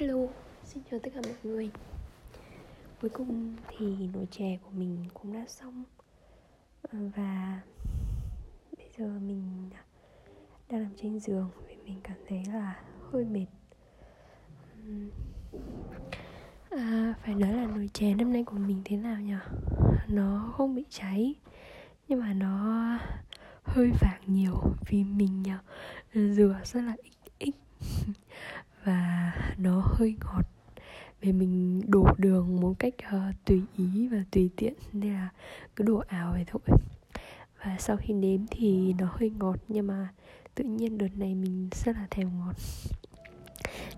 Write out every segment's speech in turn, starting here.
Hello, xin chào tất cả mọi người. Cuối cùng thì nồi chè của mình cũng đã xong. À, và bây giờ mình đang nằm trên giường Vì mình cảm thấy là hơi mệt. À, Phải nói là nồi chè năm nay của mình thế nào nhỉ? Nó không bị cháy Nhưng mà nó hơi vàng nhiều Vì mình à, rửa rất là ít và nó hơi ngọt. Vì mình đổ đường một cách uh, tùy ý và tùy tiện nên là cứ đổ ảo vậy thôi. Và sau khi nếm thì nó hơi ngọt nhưng mà tự nhiên đợt này mình rất là thèm ngọt.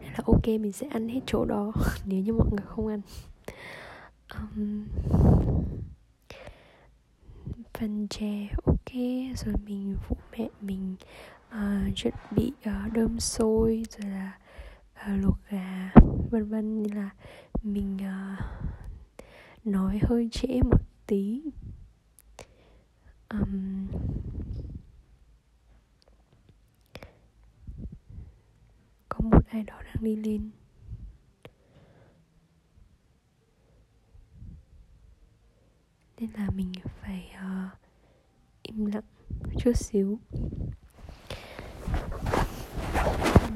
Nên là ok mình sẽ ăn hết chỗ đó nếu như mọi người không ăn. Um, phần chè ok. Rồi mình phụ mẹ mình uh, chuẩn bị uh, đơm sôi rồi là uh, luộc gà vân vân nên là mình uh, nói hơi trễ một tí. Um, có một ai đó đang đi lên. Nên là mình phải uh, im lặng chút xíu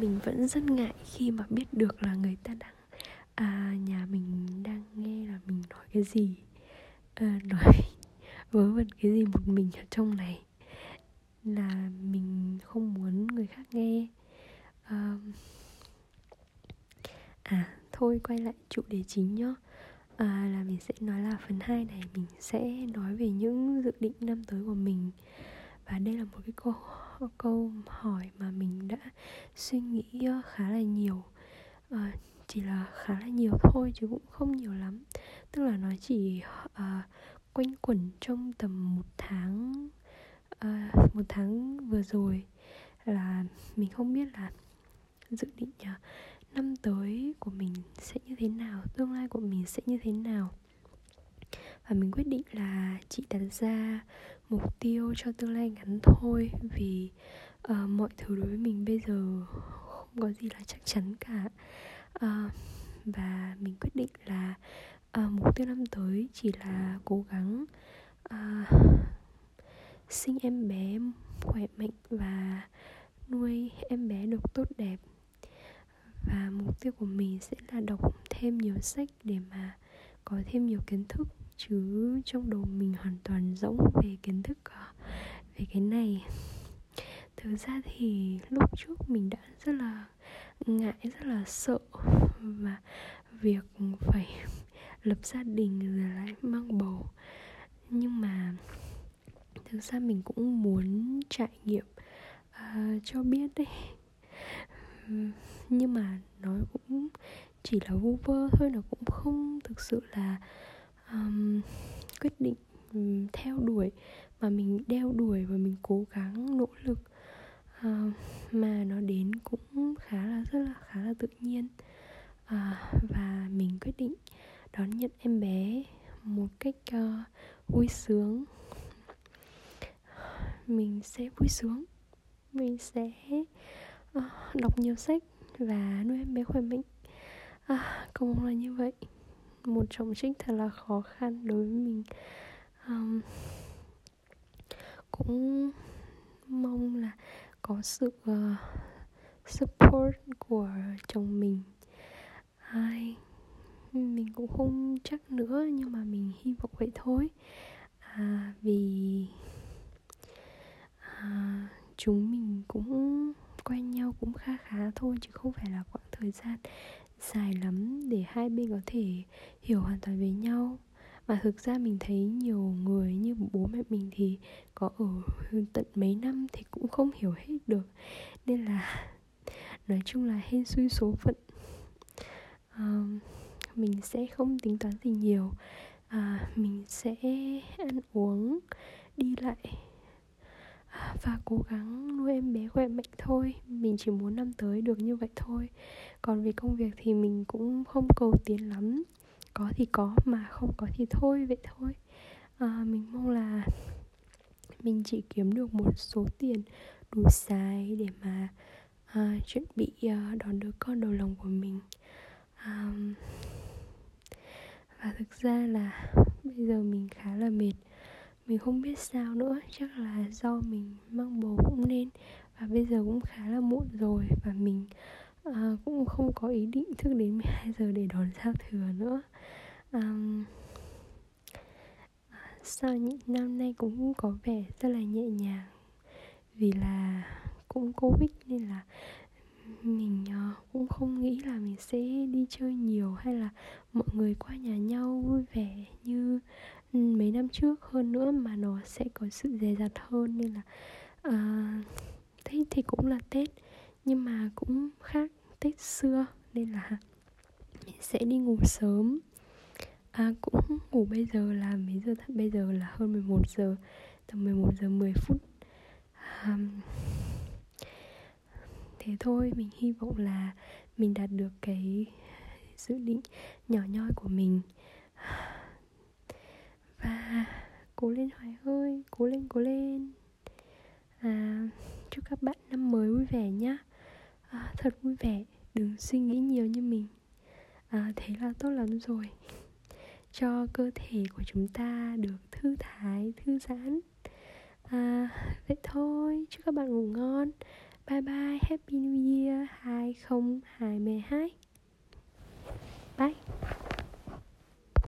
mình vẫn rất ngại khi mà biết được là người ta đang à nhà mình đang nghe là mình nói cái gì à, nói vớ vẩn cái gì một mình ở trong này là mình không muốn người khác nghe. À, à thôi quay lại chủ đề chính nhá. À, là mình sẽ nói là phần 2 này mình sẽ nói về những dự định năm tới của mình. Và đây là một cái câu câu hỏi mà mình đã suy nghĩ ờ, khá là nhiều. À, chỉ là khá là nhiều thôi chứ cũng không nhiều lắm. Tức là nó chỉ à, quanh quẩn trong tầm một tháng à, một tháng vừa rồi là mình không biết là dự định à, năm tới của mình sẽ như thế nào tương lai của mình sẽ như thế nào. Và mình quyết định là chị đặt ra mục tiêu cho tương lai ngắn thôi vì uh, mọi thứ đối với mình bây giờ không có gì là chắc chắn cả. Uh, và mình quyết định là uh, mục tiêu năm tới chỉ là cố gắng uh, sinh em bé khỏe mạnh và nuôi em bé được tốt đẹp. Và mục tiêu của mình sẽ là đọc thêm nhiều sách để mà có thêm nhiều kiến thức chứ trong đầu mình hoàn toàn rỗng về kiến thức ờ, về cái này. Thực ra thì lúc trước mình đã rất là ngại rất là sợ và việc phải lập gia đình rồi lại mang bầu. Nhưng mà thực ra mình cũng muốn trải nghiệm uh, cho biết đấy nhưng mà nói cũng chỉ là vu vơ thôi nó cũng không thực sự là um, quyết định um, theo đuổi mà mình đeo đuổi và mình cố gắng nỗ lực. Uh, mà nó đến cũng khá là rất là khá là tự nhiên. Uh, và mình quyết định đón nhận em bé một cách uh, vui sướng. Mình sẽ vui sướng. Mình sẽ uh, đọc nhiều sách và nuôi em bé khỏe mạnh. À, cầu mong là như vậy một chồng trích thật là khó khăn đối với mình. Um, cũng mong là có sự uh, support của chồng mình. Ai mình cũng không chắc nữa nhưng mà mình hy vọng vậy thôi. À, vì à, chúng mình cũng quen nhau cũng khá khá thôi chứ không phải là quãng thời gian dài lắm để hai bên có thể hiểu hoàn toàn về nhau. Mà thực ra mình thấy nhiều người như bố mẹ mình thì có ở tận mấy năm thì cũng không hiểu hết được. Nên là nói chung là hên xui số phận. À, mình sẽ không tính toán gì nhiều. À, mình sẽ ăn uống đi lại và cố gắng nuôi em bé khỏe mạnh thôi. Mình chỉ muốn năm tới được như vậy thôi. Còn về công việc thì mình cũng không cầu tiến lắm. Có thì có mà không có thì thôi vậy thôi. À, mình mong là mình chỉ kiếm được một số tiền đủ xài để mà à, chuẩn bị à, đón đứa con đầu lòng của mình. À, và thực ra là bây giờ mình khá là mệt mình không biết sao nữa chắc là do mình mang bầu cũng nên. Và bây giờ cũng khá là muộn rồi và mình uh, cũng không có ý định thức đến 12 giờ để đón giao thừa nữa. Um, sao những năm nay cũng có vẻ rất là nhẹ nhàng? Vì là cũng covid nên là mình uh, cũng không nghĩ là mình sẽ đi chơi nhiều hay là mọi người qua nhà nhau vui vẻ như mấy năm trước hơn nữa mà nó sẽ có sự dè dặt hơn nên là ờ, uh, thế thì cũng là tết nhưng mà cũng khác tết xưa nên là mình sẽ đi ngủ sớm. À, cũng ngủ bây giờ là mấy giờ bây giờ là hơn 11 giờ tầm 11 giờ 10 phút. Um, thế thôi mình hy vọng là mình đạt được cái dự định nhỏ nhoi của mình. À, cố lên hoài ơi cố lên cố lên. À, chúc các bạn năm mới vui vẻ nhá. À, thật vui vẻ đừng suy nghĩ nhiều như mình. À, thế là tốt lắm rồi. Cho cơ thể của chúng ta được thư thái thư giãn. À, vậy thôi chúc các bạn ngủ ngon. Bye bye happy new year 2022 bye.